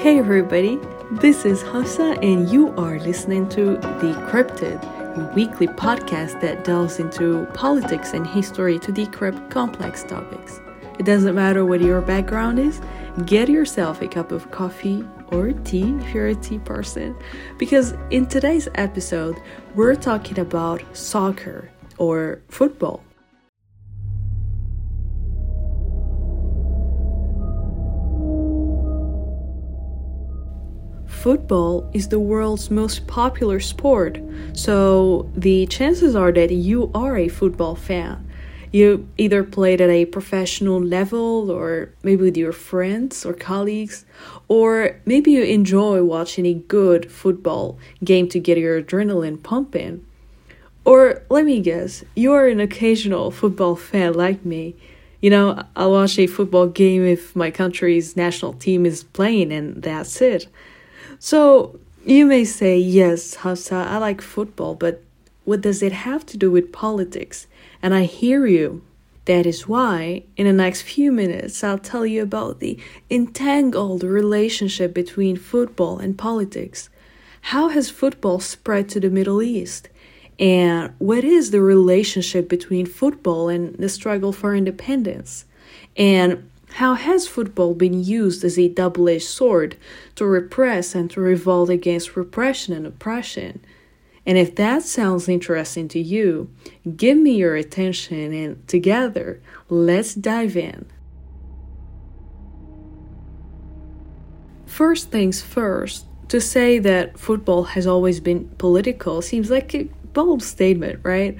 Hey everybody, this is Hafsa and you are listening to Decrypted, a weekly podcast that delves into politics and history to decrypt complex topics. It doesn't matter what your background is, get yourself a cup of coffee or tea if you're a tea person, because in today's episode, we're talking about soccer or football. Football is the world's most popular sport, so the chances are that you are a football fan. You either played at a professional level, or maybe with your friends or colleagues, or maybe you enjoy watching a good football game to get your adrenaline pumping. Or let me guess, you are an occasional football fan like me. You know, I'll watch a football game if my country's national team is playing, and that's it. So you may say, yes, Hafsa, I like football, but what does it have to do with politics? And I hear you. That is why, in the next few minutes, I'll tell you about the entangled relationship between football and politics. How has football spread to the Middle East? And what is the relationship between football and the struggle for independence? And how has football been used as a double edged sword to repress and to revolt against repression and oppression? And if that sounds interesting to you, give me your attention and together, let's dive in. First things first, to say that football has always been political seems like a bold statement, right?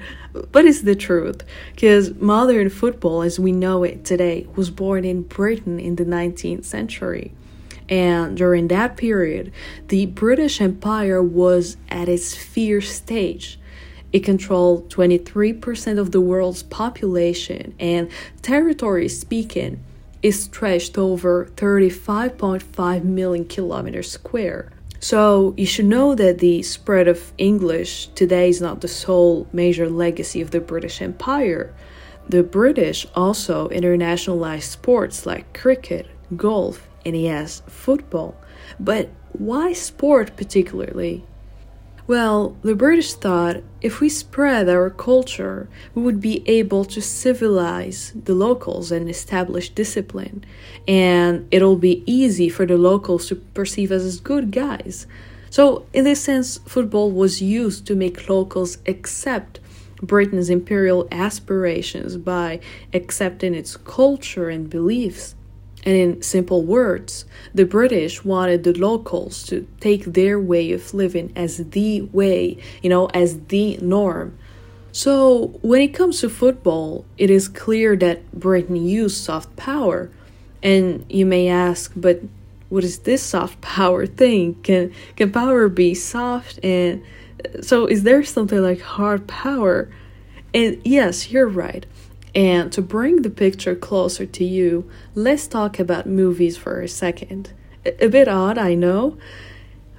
But it's the truth, because modern football as we know it today was born in Britain in the 19th century. And during that period, the British Empire was at its fierce stage. It controlled 23% of the world's population, and territory speaking, it stretched over 35.5 million kilometers square. So you should know that the spread of English today is not the sole major legacy of the British Empire. The British also internationalized sports like cricket, golf, and yes, football. But why sport particularly? Well, the British thought if we spread our culture, we would be able to civilize the locals and establish discipline, and it'll be easy for the locals to perceive us as good guys. So, in this sense, football was used to make locals accept Britain's imperial aspirations by accepting its culture and beliefs. And in simple words, the British wanted the locals to take their way of living as the way, you know, as the norm. So, when it comes to football, it is clear that Britain used soft power. And you may ask, but what is this soft power thing? Can can power be soft and so is there something like hard power? And yes, you're right. And to bring the picture closer to you, let's talk about movies for a second. A, bit odd, I know.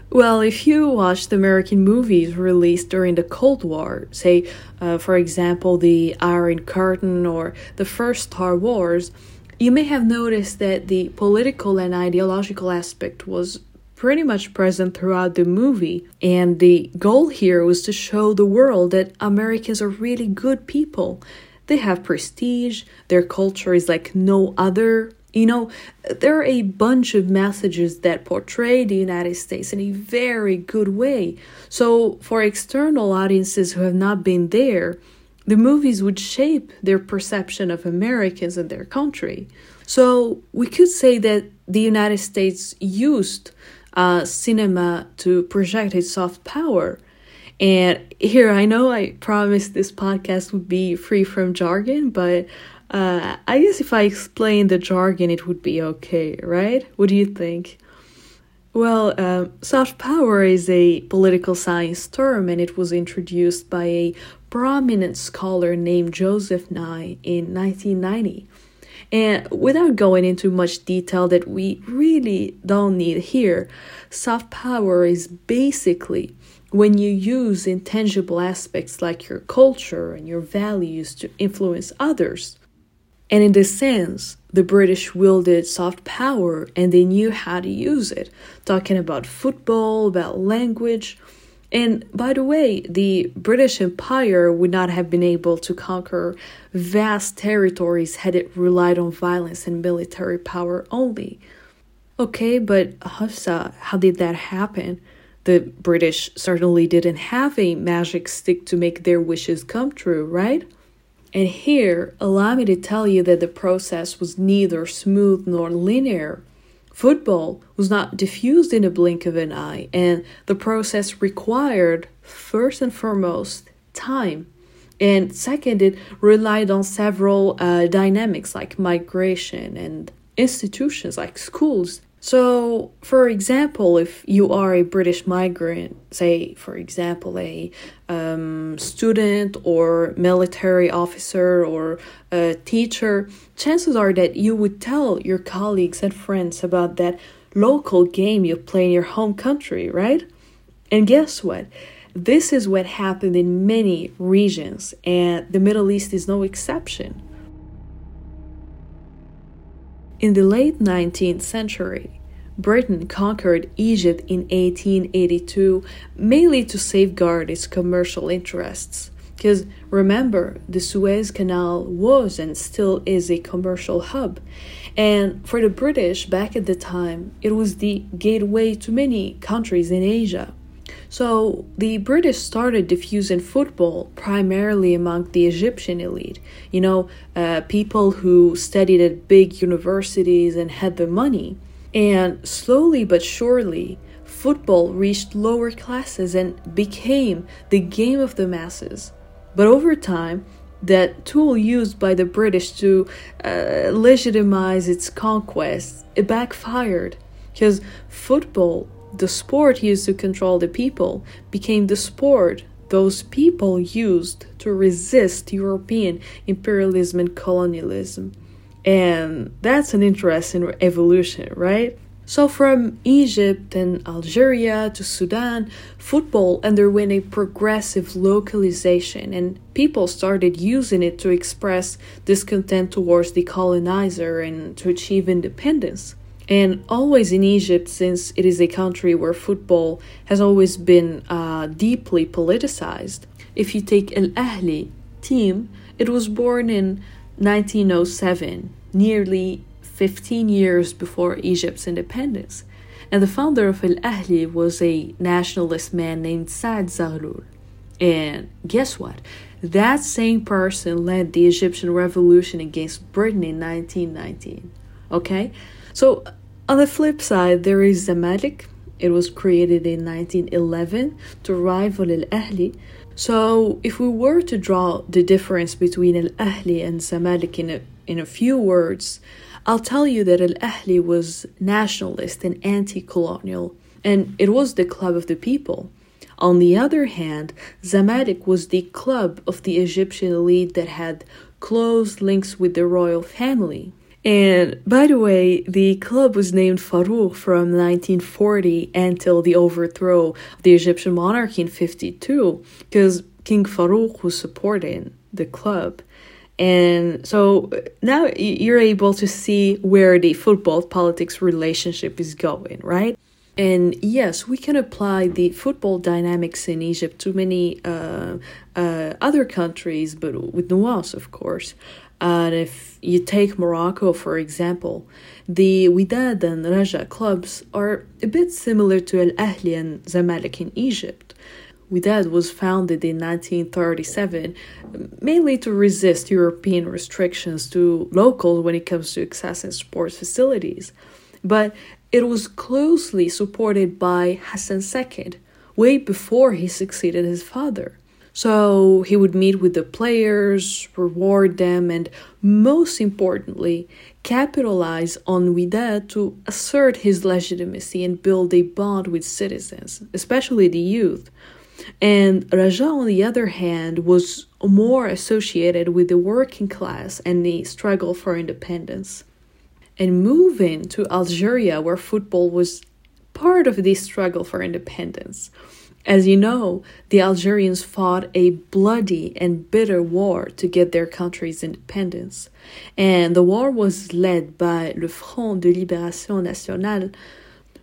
Well, if you watched American movies released during the Cold War, say, uh, for example, the Iron Curtain or the first Star Wars, you may have noticed that the political and ideological aspect was pretty much present throughout the movie. And the goal here was to show the world that Americans are really good people they have prestige, their culture is like no other. You know, there are a bunch of messages that portray the United States in a very good way. So, for external audiences who have not been there, the movies would shape their perception of Americans and their country. So, we could say that the United States used uh, cinema to project its soft power and here, I know I promised this podcast would be free from jargon, but uh, I guess if I explain the jargon, it would be okay, right? What do you think? Well, uh, soft power is a political science term, and it was introduced by a prominent scholar named Joseph Nye in 1990. And without going into much detail that we really don't need here, soft power is basically when you use intangible aspects like your culture and your values to influence others. And in this sense, the British wielded soft power and they knew how to use it, talking about football, about language. And by the way, the British Empire would not have been able to conquer vast territories had it relied on violence and military power only. Okay, but Hafsa, how did that happen? The British certainly didn't have a magic stick to make their wishes come true, right? And here, allow me to tell you that the process was neither smooth nor linear. Football was not diffused in a blink of an eye, and the process required, first and foremost, time. And second, it relied on several uh, dynamics like migration and institutions like schools so, for example, if you are a British migrant, say, for example, a um, student or military officer or a teacher, chances are that you would tell your colleagues and friends about that local game you play in your home country, right? And guess what? This is what happened in many regions, and the Middle East is no exception. In the late 19th century, Britain conquered Egypt in 1882 mainly to safeguard its commercial interests. Because remember, the Suez Canal was and still is a commercial hub. And for the British back at the time, it was the gateway to many countries in Asia. So the British started diffusing football primarily among the Egyptian elite. You know, uh, people who studied at big universities and had the money. And slowly but surely, football reached lower classes and became the game of the masses. But over time, that tool used by the British to uh, legitimize its conquests, it backfired because football the sport used to control the people became the sport those people used to resist European imperialism and colonialism. And that's an interesting evolution, right? So, from Egypt and Algeria to Sudan, football underwent a progressive localization, and people started using it to express discontent towards the colonizer and to achieve independence and always in Egypt, since it is a country where football has always been uh, deeply politicized. If you take Al Ahli team, it was born in 1907, nearly 15 years before Egypt's independence. And the founder of Al Ahli was a nationalist man named Saad Zaghloul. And guess what? That same person led the Egyptian revolution against Britain in 1919. Okay? So, on the flip side, there is Zamalek. It was created in 1911 to rival Al Ahli. So, if we were to draw the difference between Al Ahli and Zamalek in a, in a few words, I'll tell you that Al Ahli was nationalist and anti colonial, and it was the club of the people. On the other hand, Zamalek was the club of the Egyptian elite that had close links with the royal family. And by the way, the club was named Farouk from 1940 until the overthrow of the Egyptian monarchy in 52, because King Farouk was supporting the club. And so now you're able to see where the football politics relationship is going, right? And yes, we can apply the football dynamics in Egypt to many uh, uh, other countries, but with nuance, of course. And if you take Morocco, for example, the Wydad and Raja clubs are a bit similar to Al Ahli and Zamalek in Egypt. Wydad was founded in 1937 mainly to resist European restrictions to locals when it comes to accessing sports facilities. But it was closely supported by Hassan II way before he succeeded his father. So he would meet with the players, reward them, and most importantly, capitalize on Wydad to assert his legitimacy and build a bond with citizens, especially the youth. And Raja, on the other hand, was more associated with the working class and the struggle for independence. And moving to Algeria, where football was part of the struggle for independence, As you know, the Algerians fought a bloody and bitter war to get their country's independence, and the war was led by le Front de Libération Nationale.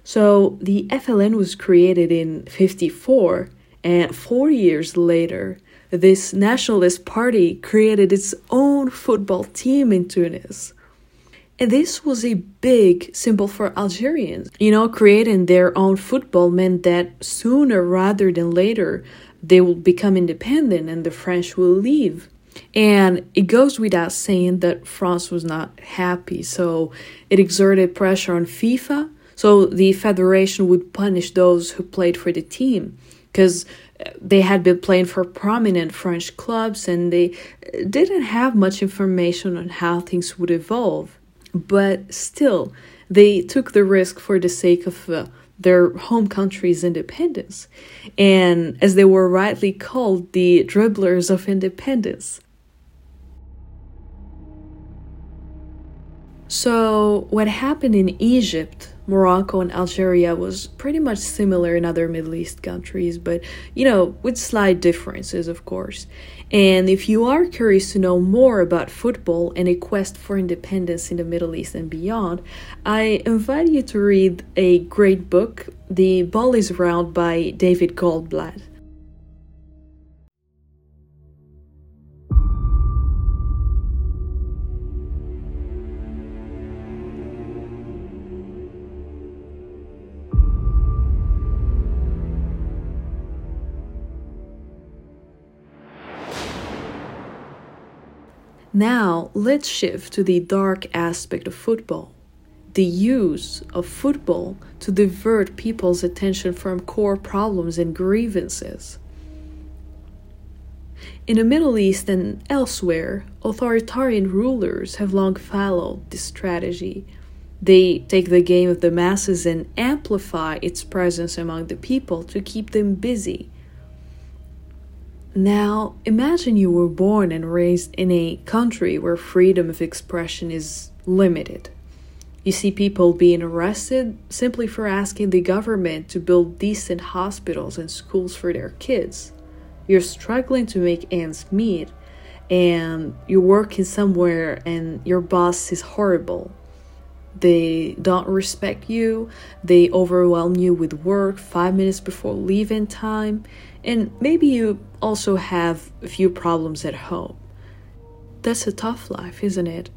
So the FLN was created in 54, and four years later, this nationalist party created its own football team in Tunis. And this was a big symbol for Algerians. You know, creating their own football meant that sooner rather than later they will become independent and the French will leave. And it goes without saying that France was not happy, so it exerted pressure on FIFA. So the federation would punish those who played for the team because they had been playing for prominent French clubs and they didn't have much information on how things would evolve but still, they took the risk for the sake of uh, their home country's independence, and as they were rightly called, the dribblers of independence. So, what happened in Egypt Morocco and Algeria was pretty much similar in other Middle East countries, but you know, with slight differences, of course. And if you are curious to know more about football and a quest for independence in the Middle East and beyond, I invite you to read a great book, The Ball is Round by David Goldblatt. Now, let's shift to the dark aspect of football the use of football to divert people's attention from core problems and grievances. In the Middle East and elsewhere, authoritarian rulers have long followed this strategy. They take the game of the masses and amplify its presence among the people to keep them busy now, imagine you were born and raised in a country where freedom of expression is limited. You see people being arrested simply for asking the government to build decent hospitals and schools for their kids. You're struggling to make ends meet, and you're working somewhere, and your boss is horrible. They don't respect you, they overwhelm you with work five minutes before leaving time, and maybe you also have a few problems at home. That's a tough life, isn't it?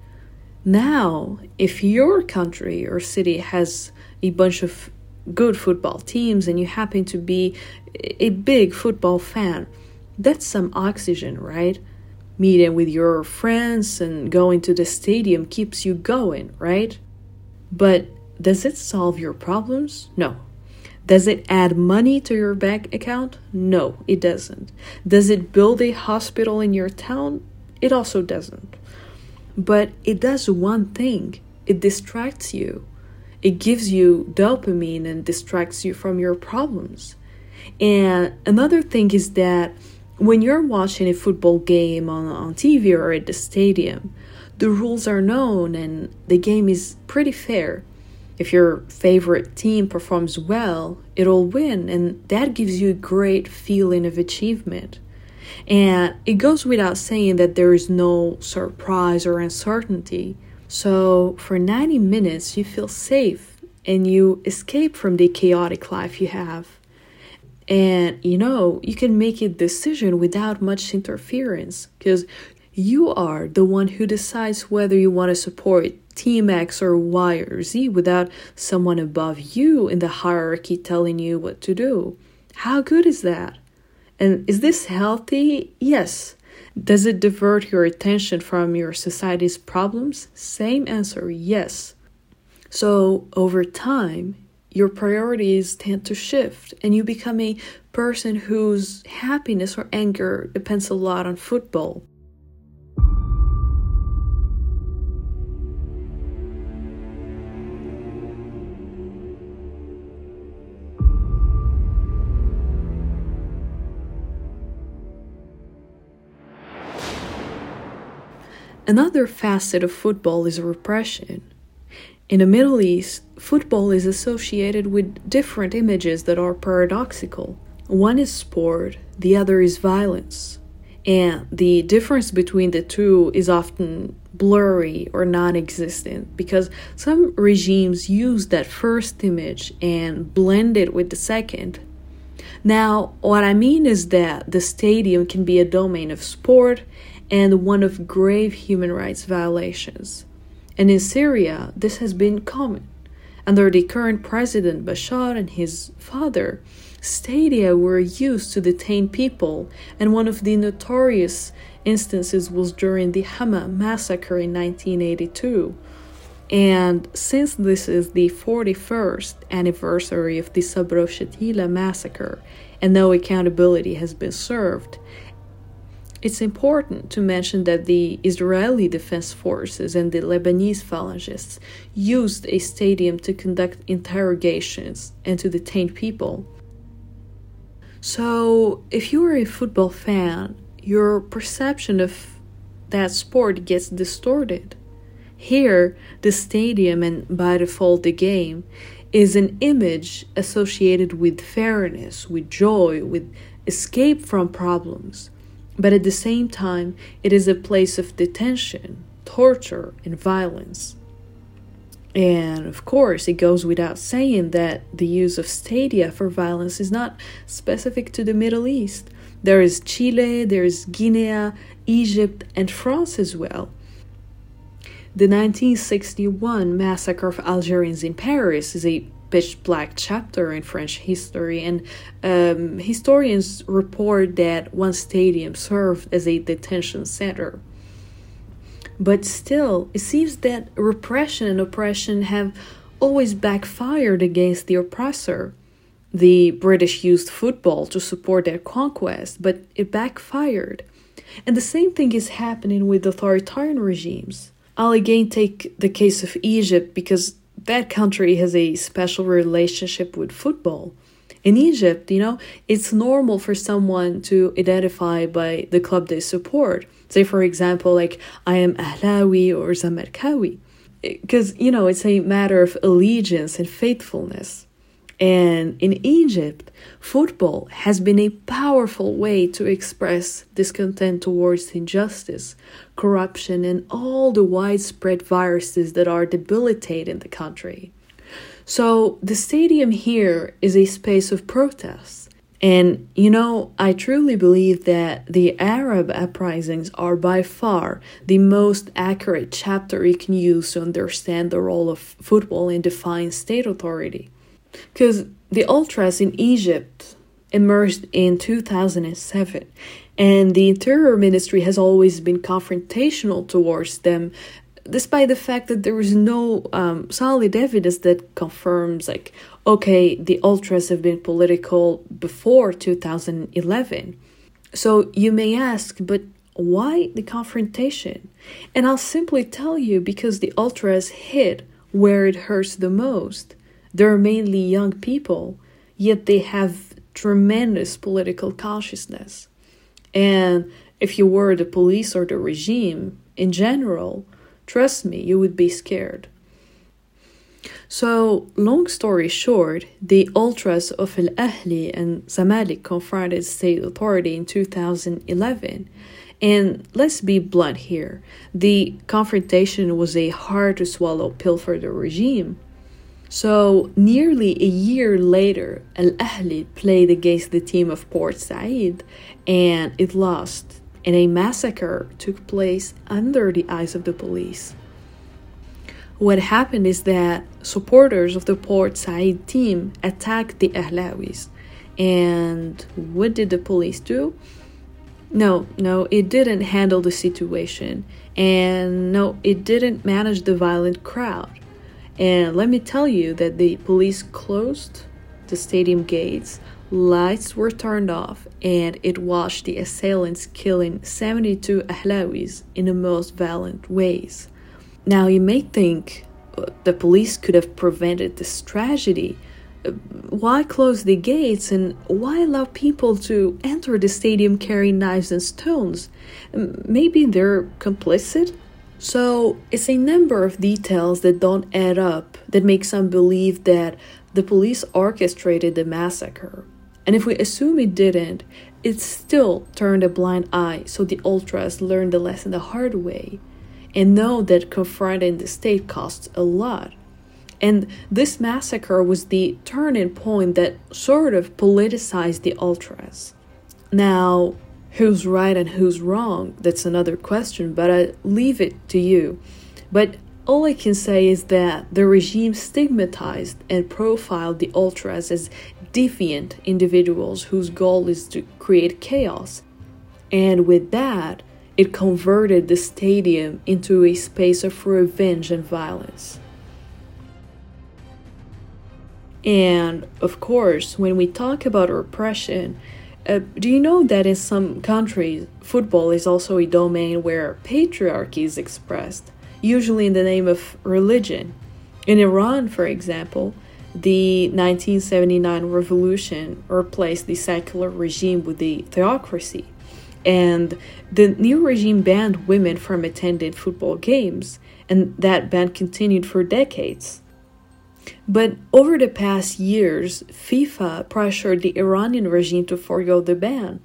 Now, if your country or city has a bunch of good football teams and you happen to be a big football fan, that's some oxygen, right? Meeting with your friends and going to the stadium keeps you going, right? But does it solve your problems? No, does it add money to your bank account? No, it doesn't. Does it build a hospital in your town? It also doesn't. But it does one thing it distracts you. It gives you dopamine and distracts you from your problems. And another thing is that when you're watching a football game on, on TV or at the stadium, the rules are known and the game is pretty fair if your favorite team performs well, it'll win, and that gives you a great feeling of achievement. And it goes without saying that there is no surprise or uncertainty. So, for 90 minutes, you feel safe and you escape from the chaotic life you have. And you know, you can make a decision without much interference because you are the one who decides whether you want to support Team X or Y or Z without someone above you in the hierarchy telling you what to do. How good is that? And is this healthy? Yes. Does it divert your attention from your society's problems? Same answer, yes. So, over time, your priorities tend to shift and you become a person whose happiness or anger depends a lot on football. Another facet of football is repression. In the Middle East, football is associated with different images that are paradoxical. One is sport, the other is violence. And the difference between the two is often blurry or non existent because some regimes use that first image and blend it with the second. Now, what I mean is that the stadium can be a domain of sport and one of grave human rights violations. And in Syria, this has been common. Under the current president Bashar and his father, stadia were used to detain people, and one of the notorious instances was during the Hama massacre in 1982. And since this is the 41st anniversary of the Sabra Shatila massacre and no accountability has been served, it's important to mention that the Israeli Defense Forces and the Lebanese phalangists used a stadium to conduct interrogations and to detain people. So, if you are a football fan, your perception of that sport gets distorted. Here, the stadium and by default the game is an image associated with fairness, with joy, with escape from problems. But at the same time, it is a place of detention, torture, and violence. And of course, it goes without saying that the use of stadia for violence is not specific to the Middle East. There is Chile, there is Guinea, Egypt, and France as well. The 1961 massacre of Algerians in Paris is a pitch black chapter in French history, and um, historians report that one stadium served as a detention center. But still, it seems that repression and oppression have always backfired against the oppressor. The British used football to support their conquest, but it backfired. And the same thing is happening with authoritarian regimes. I'll again take the case of Egypt because that country has a special relationship with football. In Egypt, you know, it's normal for someone to identify by the club they support. Say, for example, like I am Ahlawi or Zamalkawi. Because, you know, it's a matter of allegiance and faithfulness. And in Egypt, football has been a powerful way to express discontent towards injustice, corruption, and all the widespread viruses that are debilitating the country. So, the stadium here is a space of protest. And you know, I truly believe that the Arab uprisings are by far the most accurate chapter you can use to understand the role of football in defying state authority. Because the ultras in Egypt emerged in 2007, and the Interior Ministry has always been confrontational towards them, despite the fact that there is no um, solid evidence that confirms, like, okay, the ultras have been political before 2011. So you may ask, but why the confrontation? And I'll simply tell you because the ultras hit where it hurts the most. They're mainly young people, yet they have tremendous political consciousness. And if you were the police or the regime in general, trust me, you would be scared. So, long story short, the ultras of Al Ahli and Zamalek confronted state authority in 2011. And let's be blunt here the confrontation was a hard to swallow pill for the regime. So, nearly a year later, Al Ahli played against the team of Port Said and it lost, and a massacre took place under the eyes of the police. What happened is that supporters of the Port Said team attacked the Ahlawis. And what did the police do? No, no, it didn't handle the situation. And no, it didn't manage the violent crowd. And let me tell you that the police closed the stadium gates, lights were turned off, and it watched the assailants killing 72 Ahlawis in the most violent ways. Now, you may think uh, the police could have prevented this tragedy. Uh, why close the gates and why allow people to enter the stadium carrying knives and stones? Maybe they're complicit? So it's a number of details that don't add up that make some believe that the police orchestrated the massacre. And if we assume it didn't, it still turned a blind eye so the ultras learned the lesson the hard way and know that confronting the state costs a lot. And this massacre was the turning point that sort of politicized the ultras. Now, who's right and who's wrong? That's another question, but I leave it to you. But all I can say is that the regime stigmatized and profiled the ultras as defiant individuals whose goal is to create chaos. And with that, it converted the stadium into a space of revenge and violence. And of course, when we talk about repression, uh, do you know that in some countries, football is also a domain where patriarchy is expressed, usually in the name of religion? In Iran, for example, the 1979 revolution replaced the secular regime with the theocracy. And the new regime banned women from attending football games, and that ban continued for decades. But over the past years, FIFA pressured the Iranian regime to forego the ban.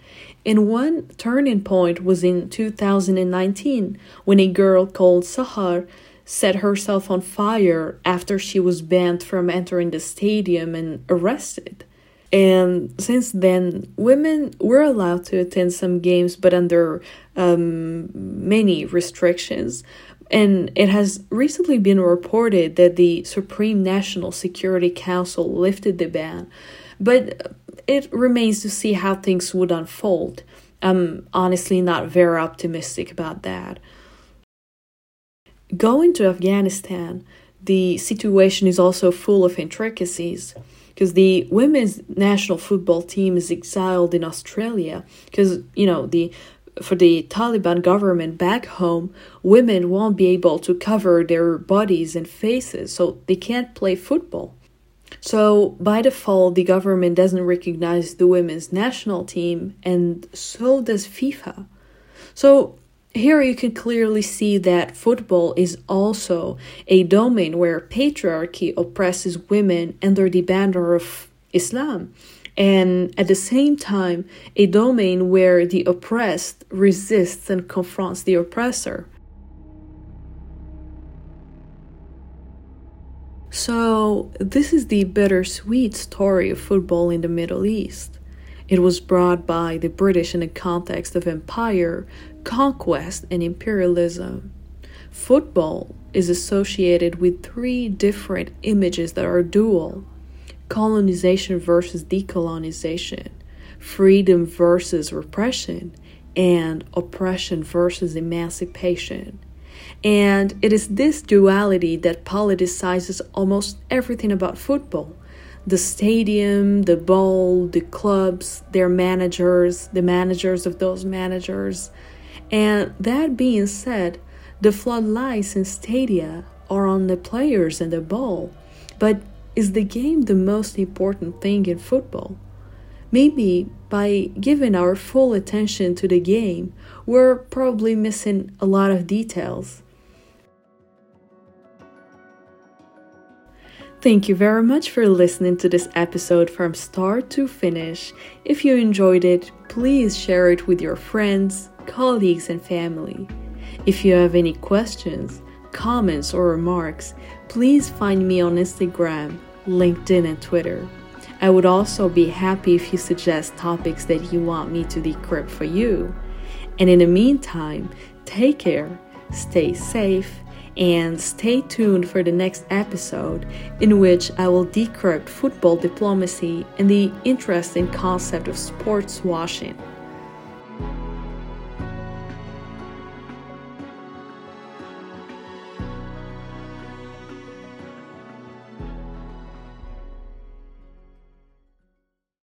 And one turning point was in 2019 when a girl called Sahar set herself on fire after she was banned from entering the stadium and arrested. And since then, women were allowed to attend some games, but under um, many restrictions. And it has recently been reported that the Supreme National Security Council lifted the ban, but it remains to see how things would unfold. I'm honestly not very optimistic about that. Going to Afghanistan, the situation is also full of intricacies because the women's national football team is exiled in Australia because you know the for the Taliban government back home, women won't be able to cover their bodies and faces, so they can't play football. So, by default, the government doesn't recognize the women's national team, and so does FIFA. So, here you can clearly see that football is also a domain where patriarchy oppresses women under the banner of Islam and at the same time, a domain where the oppressed resists and confronts the oppressor. So, this is the bittersweet story of football in the Middle East. It was brought by the British in the context of empire, conquest, and imperialism. Football is associated with three different images that are dual colonization versus decolonization, freedom versus repression, and oppression versus emancipation. And it is this duality that politicizes almost everything about football the stadium, the ball, the clubs, their managers, the managers of those managers. And that being said, the floodlights in stadia are on the players and the ball, but is the game the most important thing in football? Maybe by giving our full attention to the game, we're probably missing a lot of details. Thank you very much for listening to this episode from start to finish. If you enjoyed it, please share it with your friends, colleagues, and family. If you have any questions, comments, or remarks, please find me on Instagram LinkedIn, and Twitter. I would also be happy if you suggest topics that you want me to decrypt for you. And in the meantime, take care, stay safe, and stay tuned for the next episode in which I will decrypt football diplomacy and the interesting concept of sports washing.